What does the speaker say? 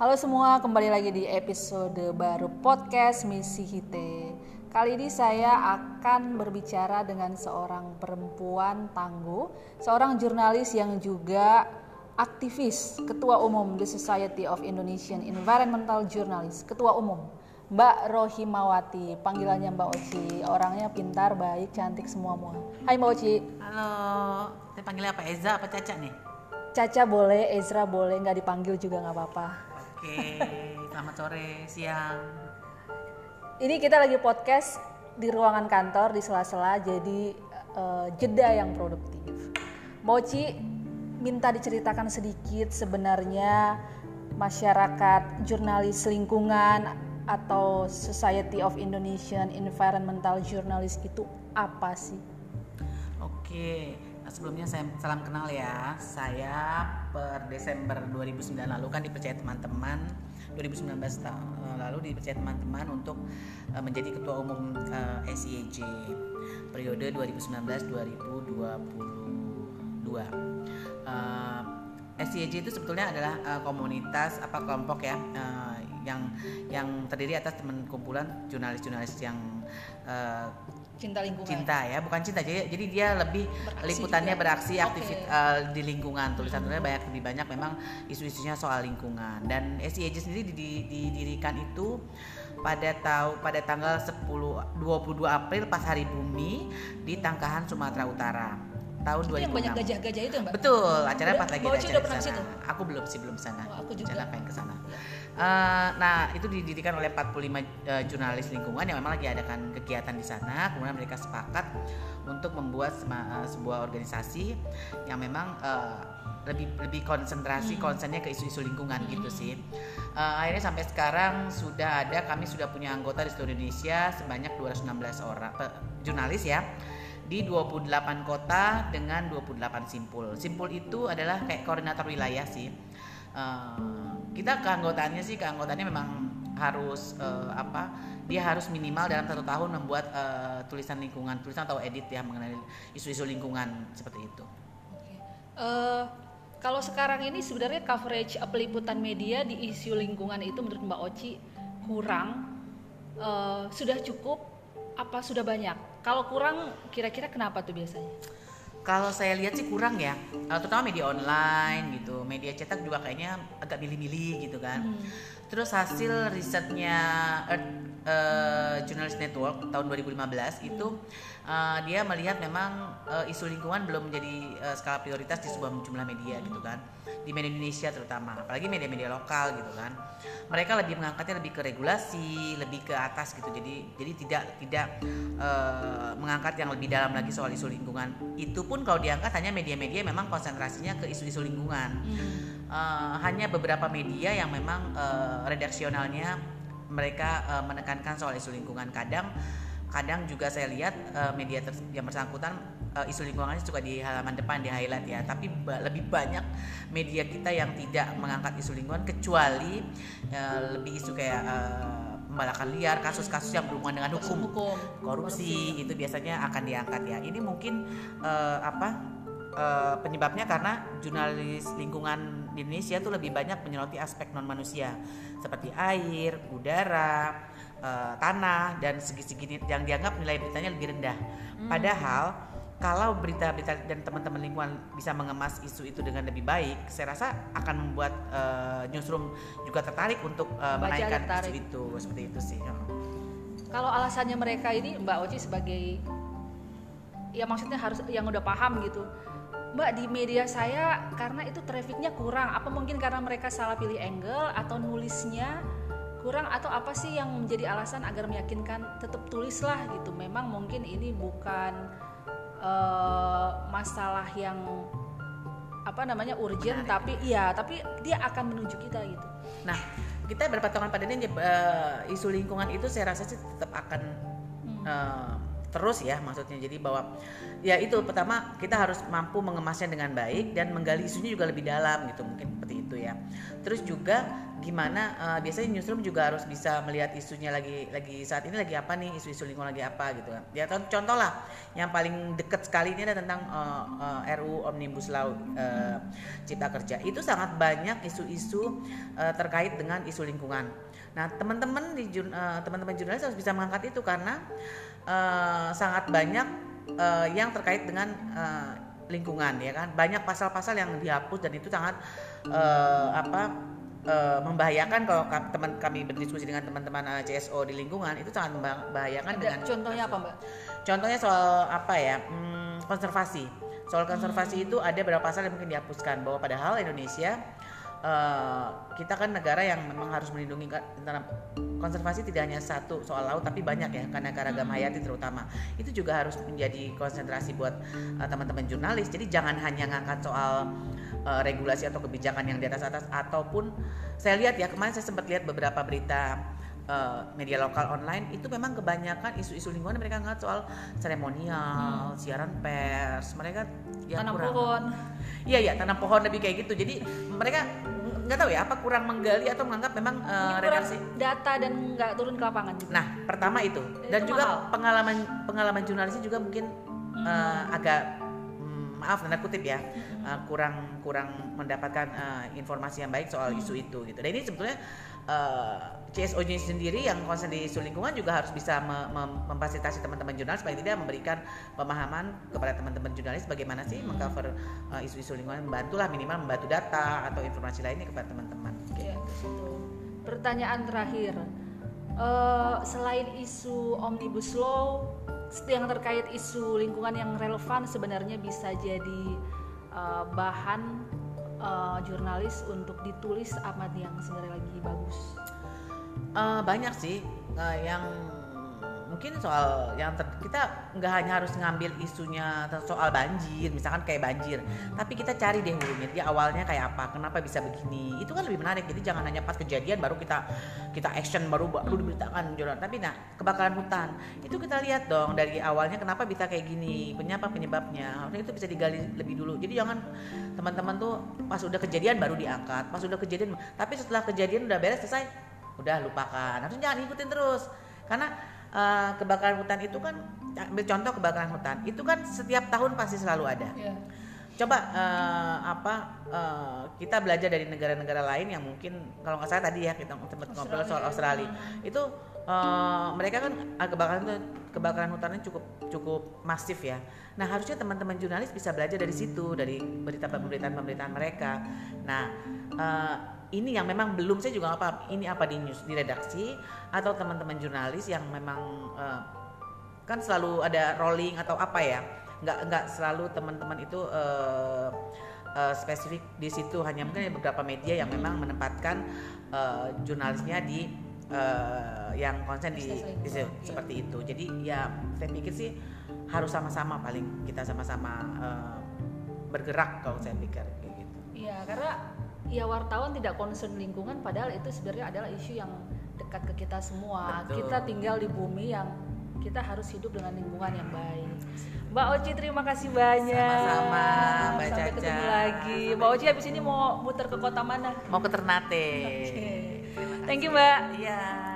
Halo semua, kembali lagi di episode baru podcast Misi Hite. Kali ini saya akan berbicara dengan seorang perempuan tangguh, seorang jurnalis yang juga aktivis, ketua umum The Society of Indonesian Environmental Journalists, ketua umum. Mbak Rohimawati, panggilannya Mbak Oci. Orangnya pintar, baik, cantik semua semua. Hai Mbak Oci. Halo, saya panggilnya apa? Eza apa Caca nih? Caca boleh, Ezra boleh, nggak dipanggil juga nggak apa-apa. Oke, selamat sore, siang. Ini kita lagi podcast di ruangan kantor di sela-sela, jadi eh, jeda yang produktif. Mochi minta diceritakan sedikit sebenarnya masyarakat jurnalis lingkungan atau Society of Indonesian Environmental Journalists itu apa sih? Oke, sebelumnya saya salam kenal ya. Saya per Desember 2009 lalu kan dipercaya teman-teman 2019 ta- eh, lalu dipercaya teman-teman untuk eh, menjadi ketua umum eh, SIEJ periode 2019-2022. Eh, SIEJ itu sebetulnya adalah eh, komunitas apa kelompok ya eh, yang yang terdiri atas teman kumpulan jurnalis-jurnalis yang eh, Cinta lingkungan. cinta ya bukan cinta jadi jadi dia lebih Beraksi liputannya juga. beraksi Oke. aktif eh, di lingkungan tulisan tulisannya banyak lebih banyak memang isu-isunya soal lingkungan dan SIAJ sendiri di- di- didirikan itu pada tahu pada tanggal 10 22 April pas hari bumi di Tangkahan Sumatera Utara tahun Itu yang 2006 banyak gajah-gajah itu ya Mbak? Betul, acara pas lagi ada acara udah di pernah ke sana. situ? Aku belum sih belum sana. Oh, aku juga. Jangan pengen ke sana. Iya. Eh, nah, itu didirikan oleh 45 eh, jurnalis lingkungan yang memang lagi adakan kegiatan di sana. Kemudian mereka sepakat untuk membuat sema- eh, sebuah organisasi yang memang eh, lebih lebih konsentrasi konsennya ke isu-isu lingkungan gitu sih. Eh, akhirnya sampai sekarang sudah ada kami sudah punya anggota di seluruh Indonesia sebanyak 216 orang jurnalis ya di 28 kota dengan 28 simpul. Simpul itu adalah kayak koordinator wilayah sih. Eh, kita keanggotaannya sih keanggotaannya memang harus eh, apa? Dia harus minimal dalam satu tahun membuat eh, tulisan lingkungan, tulisan atau edit ya mengenai isu-isu lingkungan seperti itu. Oke. Eh, kalau sekarang ini sebenarnya coverage peliputan media di isu lingkungan itu menurut Mbak Oci kurang, Eh, sudah cukup, apa sudah banyak? Kalau kurang, kira-kira kenapa tuh biasanya? Kalau saya lihat sih kurang ya, Eh, terutama media online gitu, media cetak juga kayaknya agak milih-milih gitu kan. Hmm. Terus hasil risetnya Earth eh, Journalist Network tahun 2015 itu eh, dia melihat memang eh, isu lingkungan belum menjadi eh, skala prioritas di sebuah jumlah media gitu kan. Di media Indonesia terutama apalagi media-media lokal gitu kan. Mereka lebih mengangkatnya lebih ke regulasi lebih ke atas gitu. Jadi jadi tidak tidak eh, mengangkat yang lebih dalam lagi soal isu lingkungan. Itu pun kalau diangkat hanya media-media memang konsentrasinya ke isu-isu lingkungan. Eh, hanya beberapa media yang memang eh, redaksionalnya mereka eh, menekankan soal isu lingkungan. Kadang kadang juga saya lihat eh, media yang bersangkutan eh, isu lingkungannya suka di halaman depan di highlight ya. Tapi ba- lebih banyak media kita yang tidak mengangkat isu lingkungan kecuali eh, lebih isu kayak eh, pembalakan liar kasus-kasus yang berhubungan dengan hukum Hukum. korupsi itu biasanya akan diangkat ya. Ini mungkin eh, apa eh, penyebabnya karena jurnalis lingkungan di Indonesia tuh lebih banyak menyoroti aspek non manusia seperti air, udara, eh, tanah dan segi-segi yang dianggap nilai beritanya lebih rendah. Padahal kalau berita-berita dan teman-teman lingkungan bisa mengemas isu itu dengan lebih baik, saya rasa akan membuat eh, newsroom juga tertarik untuk Baca menaikkan tertarik. isu itu seperti itu sih. Kalau alasannya mereka ini Mbak Oci sebagai ya maksudnya harus yang udah paham gitu. Mbak di media saya karena itu trafficnya kurang. Apa mungkin karena mereka salah pilih angle atau nulisnya kurang atau apa sih yang menjadi alasan agar meyakinkan tetap tulislah gitu. Memang mungkin ini bukan eh, masalah yang apa namanya urgent Menarik. tapi iya tapi dia akan menuju kita gitu. Nah, kita berpatongan pada ini eh, isu lingkungan itu saya rasa sih tetap akan Hmm. eh, terus ya maksudnya. Jadi bahwa ya itu pertama kita harus mampu mengemasnya dengan baik dan menggali isunya juga lebih dalam gitu mungkin seperti itu ya. Terus juga gimana uh, biasanya newsroom juga harus bisa melihat isunya lagi lagi saat ini lagi apa nih isu-isu lingkungan lagi apa gitu. Ya contoh lah yang paling dekat sekali ini ada tentang uh, uh, RU Omnibus Law uh, Cipta Kerja. Itu sangat banyak isu-isu uh, terkait dengan isu lingkungan. Nah teman-teman di uh, teman-teman jurnalis harus bisa mengangkat itu karena uh, sangat banyak uh, yang terkait dengan uh, lingkungan ya kan banyak pasal-pasal yang dihapus dan itu sangat uh, apa uh, membahayakan kalau teman kami berdiskusi dengan teman-teman uh, CSO di lingkungan itu sangat membahayakan Ada dengan contohnya apa mbak? Contohnya soal apa ya hmm, konservasi. Soal konservasi hmm. itu ada beberapa pasal yang mungkin dihapuskan bahwa padahal Indonesia uh, kita kan negara yang memang harus melindungi konservasi tidak hanya satu soal laut tapi banyak ya karena keragam hmm. hayati terutama. Itu juga harus menjadi konsentrasi buat teman-teman uh, jurnalis. Jadi jangan hanya ngangkat soal uh, regulasi atau kebijakan yang di atas atas ataupun saya lihat ya kemarin saya sempat lihat beberapa berita uh, media lokal online itu memang kebanyakan isu-isu lingkungan mereka nggak soal seremonial, hmm. siaran pers, mereka ya tanam kurang. pohon. Iya ya tanam pohon lebih kayak gitu. Jadi mereka nggak tahu ya apa kurang menggali atau menganggap memang uh, redaksi data dan nggak turun ke lapangan. Gitu. Nah pertama itu dan, itu juga mahal. pengalaman pengalaman jurnalisnya juga mungkin hmm. uh, agak maaf tanda kutip ya uh, kurang kurang mendapatkan uh, informasi yang baik soal isu itu gitu. Dan ini sebetulnya uh, CSO sendiri yang konsen di isu lingkungan juga harus bisa me mem memfasilitasi teman-teman jurnalis supaya tidak memberikan pemahaman kepada teman-teman jurnalis bagaimana sih mengcover isu-isu uh, lingkungan membantulah minimal membantu data atau informasi lainnya kepada teman-teman. Gitu. Pertanyaan terakhir, uh, selain isu omnibus law yang terkait isu lingkungan yang relevan sebenarnya bisa jadi uh, bahan uh, jurnalis untuk ditulis amat yang sebenarnya lagi bagus? Uh, banyak sih uh, yang mungkin soal yang ter, kita nggak hanya harus ngambil isunya soal banjir misalkan kayak banjir tapi kita cari deh hulunya dia awalnya kayak apa kenapa bisa begini. Itu kan lebih menarik jadi jangan hanya pas kejadian baru kita kita action baru baru diberitakan jurnal tapi nah kebakaran hutan itu kita lihat dong dari awalnya kenapa bisa kayak gini penyebab penyebabnya. Harusnya itu bisa digali lebih dulu. Jadi jangan teman-teman tuh pas udah kejadian baru diangkat pas udah kejadian tapi setelah kejadian udah beres selesai udah lupakan. Harusnya jangan ikutin terus karena uh, kebakaran hutan itu kan ambil contoh kebakaran hutan itu kan setiap tahun pasti selalu ada. Yeah. Coba uh, apa uh, kita belajar dari negara-negara lain yang mungkin kalau nggak salah tadi ya kita sempat ngobrol soal Australia itu uh, mereka kan kebakaran itu kebakaran hutannya cukup cukup masif ya. Nah harusnya teman-teman jurnalis bisa belajar dari situ dari berita pemberitaan pemberitaan mereka. Nah uh, ini yang memang belum saya juga nggak paham. Ini apa di news di redaksi atau teman-teman jurnalis yang memang uh, kan selalu ada rolling atau apa ya? Nggak nggak selalu teman-teman itu uh, uh, spesifik di situ. Hanya mungkin beberapa media yang memang menempatkan uh, jurnalisnya di uh, yang konsen di, di iya. seperti itu. Jadi ya saya pikir sih harus sama-sama paling kita sama-sama uh, bergerak kalau saya pikir kayak gitu. Iya karena ya wartawan tidak concern lingkungan padahal itu sebenarnya adalah isu yang dekat ke kita semua. Betul. Kita tinggal di bumi yang kita harus hidup dengan lingkungan yang baik. Mbak Oci terima kasih banyak. Sama-sama Mbak Sampai Caca. ketemu lagi. Mbak Oci habis ini mau muter ke kota mana? Mau ke Ternate. Okay. Thank you Mbak. Iya.